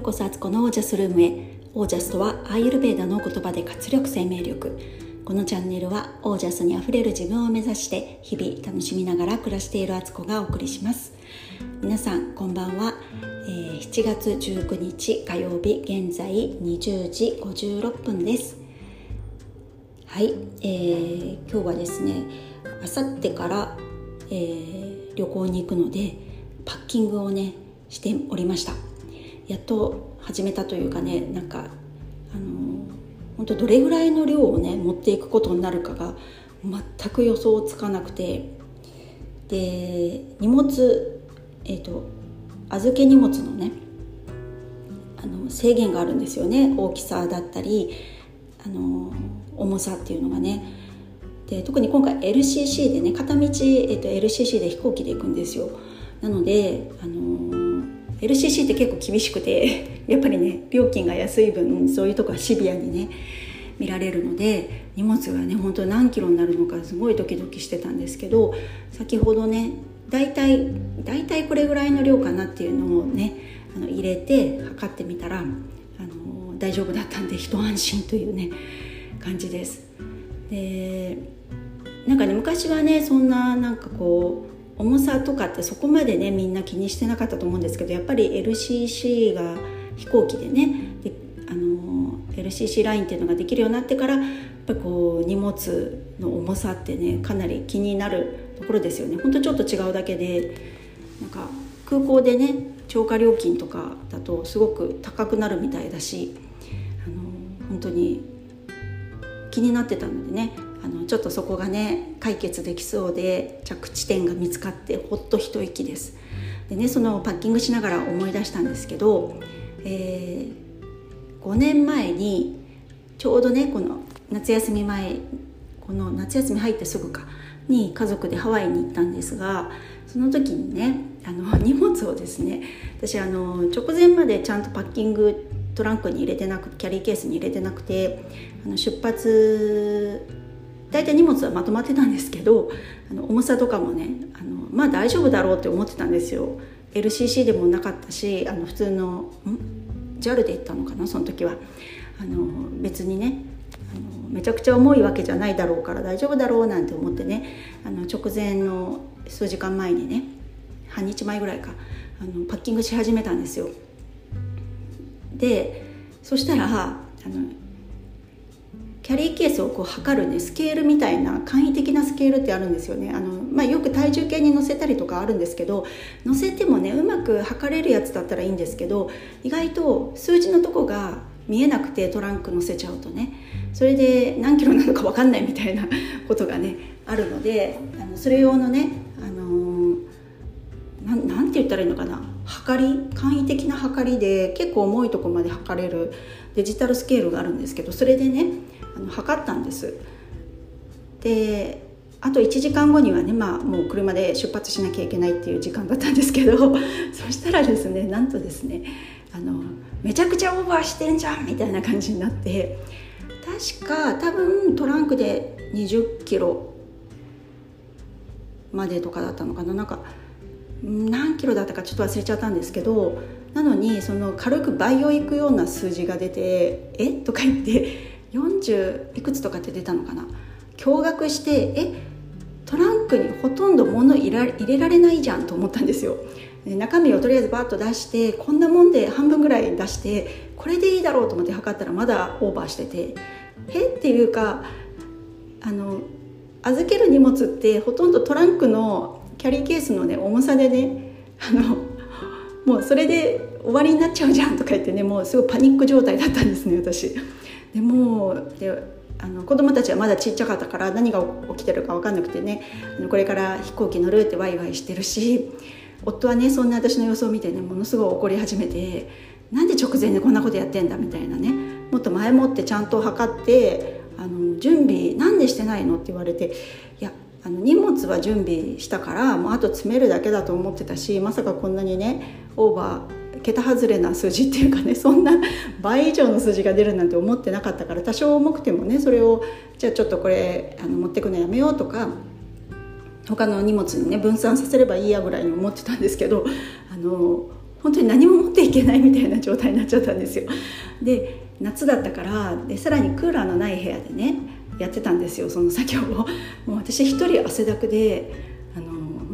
ようこそアツコのオージャスルームへ。オージャスとはアーユルベーダの言葉で活力生命力。このチャンネルはオージャスにあふれる自分を目指して日々楽しみながら暮らしているアツコがお送りします。皆さんこんばんは、えー、7月19日火曜日現在20時56分です。はい、えー、今日はですねあさってから、えー、旅行に行くのでパッキングをねしておりました。やっと始めたというかねなんかあの本当どれぐらいの量をね持っていくことになるかが全く予想つかなくて。で荷物えっ、ー、と預け荷物のねあの制限があるんですよね。大きさだったりあの重さっていうのがね。で特に今回 LCC でね片道、えーと、LCC で飛行機で行くんですよ。なのであの LCC って結構厳しくて やっぱりね料金が安い分そういうとこはシビアにね見られるので荷物がね本当何キロになるのかすごいドキドキしてたんですけど先ほどね大体大体これぐらいの量かなっていうのをねあの入れて測ってみたらあの大丈夫だったんで一安心というね感じです。でなんかね昔はねそんななんかこう重さとかってそこまでねみんな気にしてなかったと思うんですけどやっぱり LCC が飛行機でねであの LCC ラインっていうのができるようになってからやっぱこう荷物の重さってねかなり気になるところですよね。ほんとちょっと違うだけでなんか空港でね超過料金とかだとすごく高くなるみたいだしあの本当に気になってたのでねあのちょっとそこがね解決できそうで着地点が見つかってほっと一息です。でねそのパッキングしながら思い出したんですけど、えー、5年前にちょうどねこの夏休み前この夏休み入ってすぐかに家族でハワイに行ったんですがその時にねあの 荷物をですね私あの直前までちゃんとパッキングトランクに入れてなくキャリーケースに入れてなくてあの出発大体荷物はまとまってたんですけどあの重さとかもねあのまあ大丈夫だろうって思ってたんですよ。LCC でもなかったしあの普通のん？JAL で行ったのかな？その時は。あの別にねあのめちゃくちゃ重いわけじゃないだろうから大丈夫だろうなんて思ってねあの直前の数時間前にね半日前ぐらいかあのパッキングし始めたんですよ。でそしたらあのキャリーケースをこう測るねスケールみたいな簡易的なスケールってあるんですよね。あの、まあ、よく体重計に乗せたりとかあるんですけど乗せてもねうまく測れるやつだったらいいんですけど意外と数字のとこが見えなくてトランク乗せちゃうとねそれで何キロなのか分かんないみたいなことがねあるのであのそれ用のね、あのー、なて言ったらいいのかな測り簡易的な測りで結構重いとこまで測れるデジタルスケールがあるんですけどそれでね測ったんです。であと1時間後にはねまあもう車で出発しなきゃいけないっていう時間だったんですけど そしたらですねなんとですねあのめちゃくちゃオーバーしてんじゃんみたいな感じになって確か多分トランクで20キロまでとかだったのかななんか何キロだったかちょっと忘れちゃったんですけどなのにその軽く倍をいくような数字が出て「え？とか言って40いくつとかって出たのかな？驚愕してえトランクにほとんど物入れられないじゃんと思ったんですよ。中身をとりあえずバッと出してこんなもんで半分ぐらい出してこれでいいだろうと思って測ったらまだオーバーしてて。え？っていうかあの預ける荷物ってほとんどトランクのキャリーケースのね重さでねあのもうそれで終わりになっちゃうじゃんとか言ってねもうすごいパニック状態だったんですね私。でもであの子供たちはまだちっちゃかったから何が起きてるか分かんなくてね。これから飛行機乗るってワイワイしてるし夫はねそんな私の様子を見てねものすごい怒り始めてなんで直前でこんなことやってんだみたいなね。もっと前もってちゃんと測ってあの準備なんでしてないのって言われていやあの荷物は準備したからもうあと詰めるだけだと思ってたしまさかこんなにねオーバー桁外れな数字っていうかね そんな倍以上の数字が出るなんて思ってなかったから多少重くてもねそれをじゃあちょっとこれあの持ってくのやめようとか他の荷物にね分散させればいいやぐらいに思ってたんですけどあの本当に何も持っていけないみたいな状態になっちゃったんですよ。で夏だったからでさらにクーラーのない部屋でねやってたんですよその作業を。もう私一人汗だくで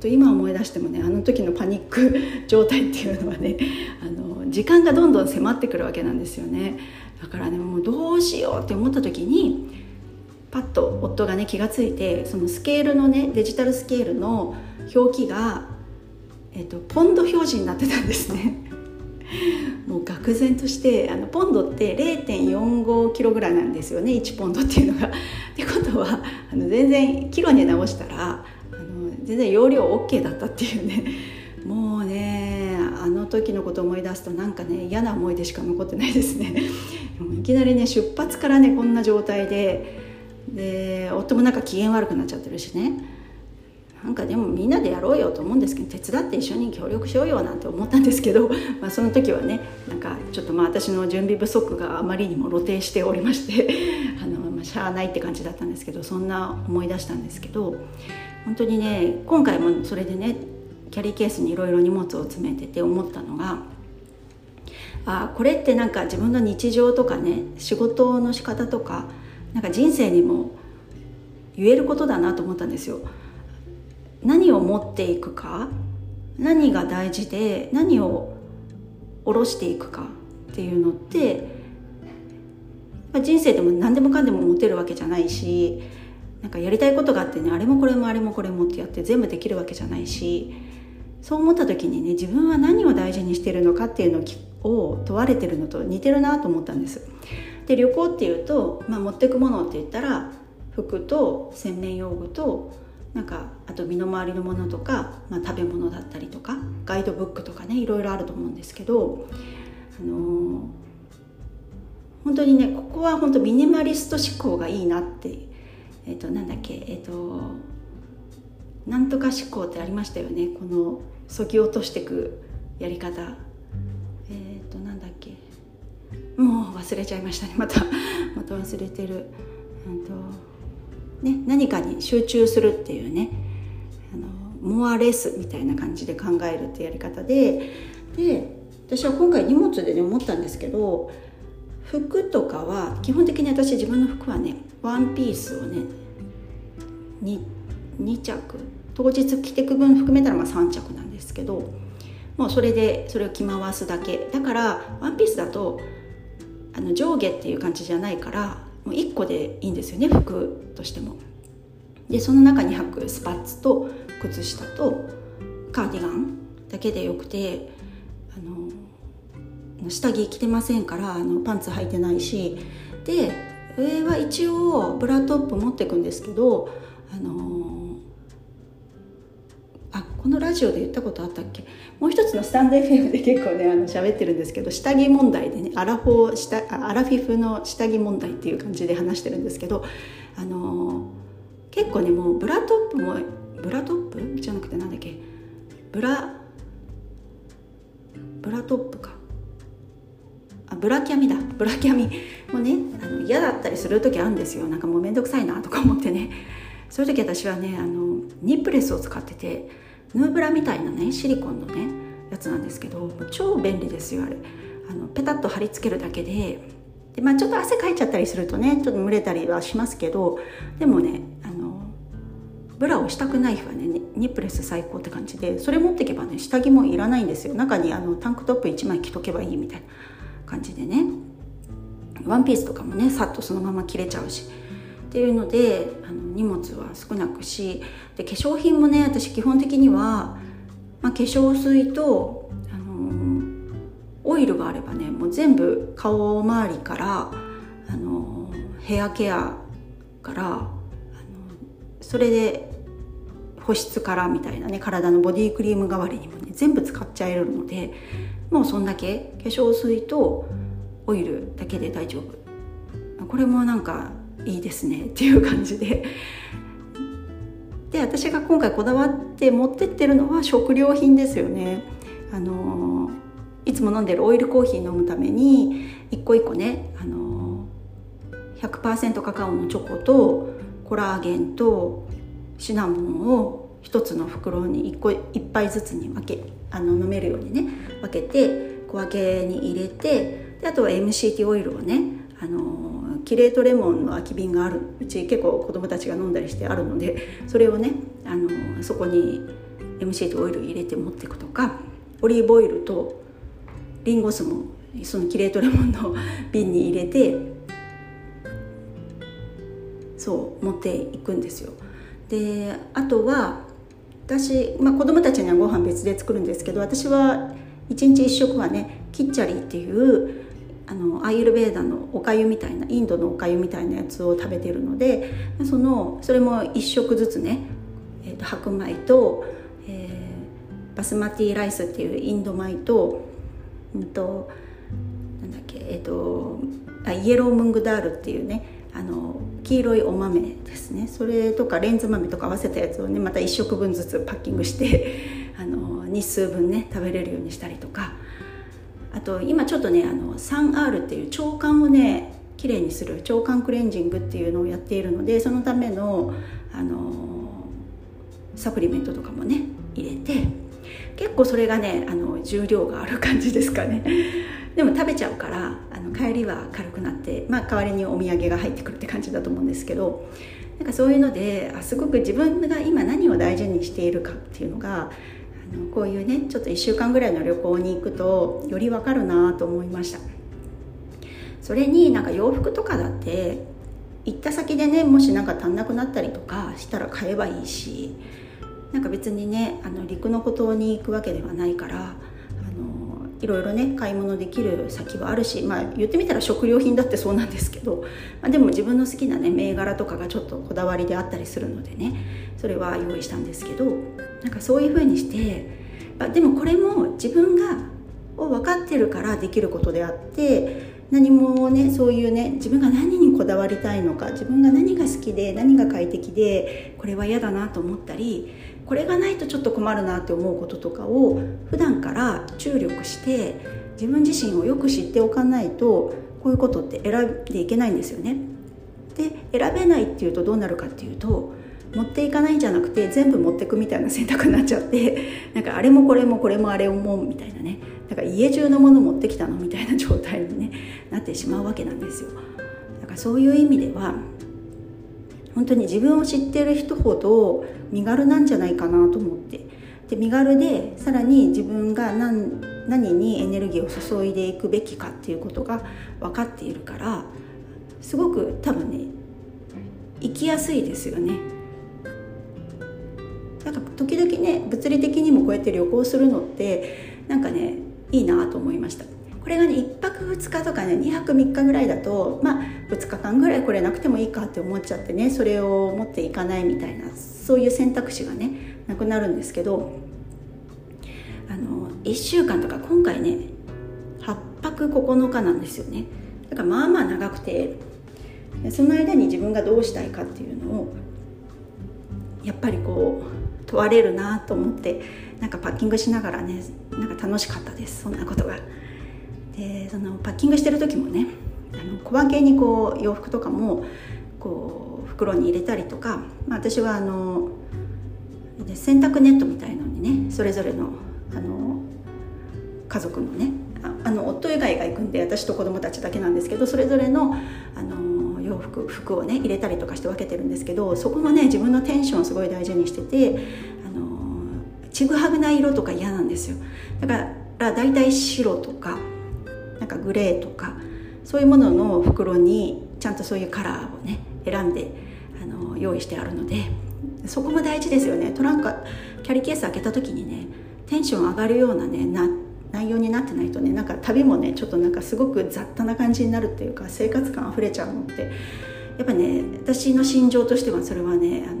当今思い出してもねあの時のパニック 状態っていうのはねあの時間がどんどん迫ってくるわけなんですよね。だからねもうどうしようって思った時にパッと夫がね気が付いてそのスケールのねデジタルスケールの表記が、えっと、ポンド表示になってたんですね。もう愕然としてあのポンドって0.45キロぐらいなんですよね。1ポンドっていうのが。ってことはあの全然キロに直したら全然容量 OK だったっていうね もうねあの時のこと思い出すとなんかね嫌な思い出しか残ってないですね。いきなりね出発からねこんな状態でで夫もなんか機嫌悪くなっちゃってるしねなんかでもみんなでやろうよと思うんですけど手伝って一緒に協力しようよなんて思ったんですけど、まあ、その時はねなんかちょっとまあ私の準備不足があまりにも露呈しておりましてあの、まあ、しゃあないって感じだったんですけどそんな思い出したんですけど本当にね今回もそれでねキャリーケースにいろいろ荷物を詰めてて思ったのがあこれってなんか自分の日常とかね仕事の仕方とかなんか人生にも言えることだなと思ったんですよ。何を持っていくか何が大事で何を下ろしていくかっていうのって人生でも何でもかんでも持てるわけじゃないしなんかやりたいことがあってねあれもこれもあれもこれもってやって全部できるわけじゃないしそう思った時にね自分は何を大事にしてるのかっていうのを問われてるのと似てるなと思ったんです。で旅行っていうと、まあ、持ってくものって言ったら服と洗面用具となんかあと身の回りのものとか、まあ、食べ物だったりとかガイドブックとかねいろいろあると思うんですけど、あのー、本当にねここは本当ミニマリスト思考がいいなってえっ、となんだっけえっ、となんとか思考ってありましたよね。このそぎ落としていくやり方。えっとなんだっけ。もう忘れちゃいましたね。また また忘れてる、うんとね、何かに集中するっていうね。あのモアレスみたいな感じで考えるってやり方で。で私は今回荷物でね思ったんですけど服とかは基本的に私自分の服はねワンピースをね 2, 着。当日着てく分含めたらまあ3着なんですけどもうそれでそれを着回すだけ。だからワンピースだとあの上下っていう感じじゃないからもう1個でいいんですよね服としても。でその中に履くスパッツと靴下とカーディガンだけでよくてあの下着着てませんからあのパンツ履いてないし。で上は一応ブラトップ持ってくんですけどあのあこのラジオで言ったことあったっけ？もう一つのスタンド FM で結構ねあの喋ってるんですけど下着問題でねアラフォー下アラフィフの下着問題っていう感じで話してるんですけどあのー、結構ねもうブラトップもブラトップ？じゃなくてなんだっけ？ブラブラトップか。あブラキャミだ。ブラキャミ。もねあの嫌だったりする時あるんですよ。なんかもう面倒くさいなとか思ってね。そういう時私はねあのニップレスを使っててヌーブラみたいなねシリコンのねやつなんですけど超便利ですよあれ。あのペタッと貼り付けるだけで。で、まあ、ちょっと汗かいちゃったりするとねちょっと蒸れたりはしますけどでもねあのブラをしたくない日はねニップレス最高って感じでそれ持っていけばね下着もいらないんですよ。中にあのタンクトップ1枚着とけばいいみたいな感じでね。ワンピースとかもねさっとそのまま着れちゃうし。っていうのであの荷物は少なくしで化粧品もね私基本的には、まあ、化粧水と、あのー、オイルがあればねもう全部顔周りから、あのー、ヘアケアから、あの、それで保湿からみたいなね体のボディクリーム代わりにもね全部使っちゃえるのでもうそんだけ化粧水とオイルだけで大丈夫。これもなんかいいですねっていう感じで。で私が今回こだわって持ってってるのは食料品ですよね。あのいつも飲んでるオイルコーヒー飲むために一個一個ねあの100%カカオのチョコとコラーゲンとシナモンを1つの袋に1個1杯ずつに分けあの飲めるようにね分けて小分けに入れてであとは MCT オイルをねあのキレートレモンの空き瓶があるうち結構子供たちが飲んだりしてあるのでそれをねあのそこに MCT オイル入れて持っていくとかオリーブオイルとリンゴ酢もそのキレートレモンの瓶に入れてそう持っていくんですよ。であとは私、まあ、子供たちにはご飯別で作るんですけど私は一日一食はねキッチャリっていうあのアイルベーダのおかゆみたいなインドのおかゆみたいなやつを食べてるのでそのそれも一食ずつね、えーと、白米と、えー、バスマティライスっていうインド米と,、うんと、なんだっけえっ、ー、とあイエロームングダールっていうねあの黄色いお豆ですね。それとかレンズ豆とか合わせたやつをねまた1食分ずつパッキングしてあの日数分ね食べれるようにしたりとか。あと今ちょっとねあの 3R っていう腸管をねきれいにする腸管クレンジングっていうのをやっているのでそのためのあのサプリメントとかもね入れて結構それがねあの重量がある感じですかね。でも食べちゃうからあの帰りは軽くなって、まあ、代わりにお土産が入ってくるって感じだと思うんですけどなんかそういうのであすごく自分が今何を大事にしているかっていうのがこういうねちょっと1週間ぐらいの旅行に行くとよりわかるなと思いました。それになんか洋服とかだって行った先でねもし何か足んなくなったりとかしたら買えばいいしなんか別にねあの陸の孤島に行くわけではないからいろいろね買い物できる先はあるしまあ言ってみたら食料品だってそうなんですけど、まあ、でも自分の好きなね銘柄とかがちょっとこだわりであったりするのでねそれは用意したんですけどなんかそういうふうにしてあでもこれも自分がを分かってるからできることであって何もねそういうね自分が何にこだわりたいのか自分が何が好きで何が快適でこれは嫌だなと思ったりこれがないとちょっと困るなって思うこととかを普段から注力して自分自身をよく知っておかないとこういうことって選んでいけないんですよね。で選べないっていうとどうなるかっていうと持っていかないんじゃなくて全部持ってくみたいな選択になっちゃって なんかあれもこれもこれもあれもみたいなねなんか家中のもの持ってきたのみたいな状態に、ね、なってしまうわけなんですよだからそういう意味では本当に自分を知ってる人ほど身軽なんじゃないかなと思って。で身軽でさらに自分が何何にエネルギーを注いでいくべきかっていうことが分かっているからすごく多分ね生きやすいですよね。なんか時々ね物理的にもこうやって旅行するのってなんかねいいなと思いました。これがね1泊2日とかね2泊3日ぐらいだとまあ2日間ぐらいこれなくてもいいかって思っちゃってねそれを持っていかないみたいなそういう選択肢がねなくなるんですけどあの1週間とか今回ね8泊9日なんですよねだからまあまあ長くてその間に自分がどうしたいかっていうのをやっぱりこう問われるなと思ってなんかパッキングしながらねなんか楽しかったですそんなことが。でそのパッキングしてる時もねあの小分けにこう洋服とかもこう袋に入れたりとか、まあ、私はあの洗濯ネットみたいのにねそれぞれのあの家族のねあの夫以外が行くんで私と子供たちだけなんですけどそれぞれのあの洋服服をね入れたりとかして分けてるんですけどそこもね自分のテンションをすごい大事にしててあのちぐはぐな色とか嫌なんですよ。だから大体白とかかグレーとかそういうものの袋にちゃんとそういうカラーをね選んであの用意してあるのでそこも大事ですよね。トランクキャリーケース開けた時にねテンション上がるようなねな内容になってないとねなんか旅もねちょっとなんかすごく雑多な感じになるっていうか生活感あふれちゃうのってやっぱね私の心情としてはそれはねあの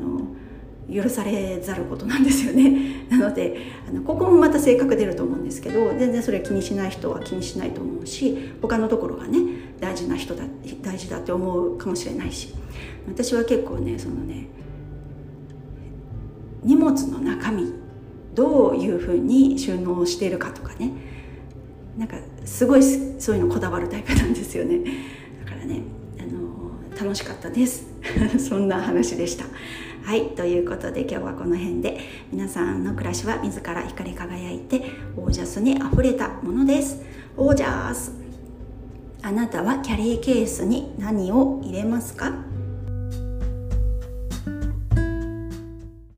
許されざることなんですよね。なのであのここもまた性格出ると思うんですけど全然それ気にしない人は気にしないと思うし他のところがね大事な人だ大事だって思うかもしれないし。私は結構ねそのね荷物の中身どういうふうに収納しているかとかね。なんかすごいそういうのこだわるタイプなんですよね。だからねあの楽しかったです。そんな話でした。はいということで今日はこの辺で皆さんの暮らしは自ら光り輝いてオージャスにあふれたものです。オージャス。あなたはキャリーケースに何を入れますか？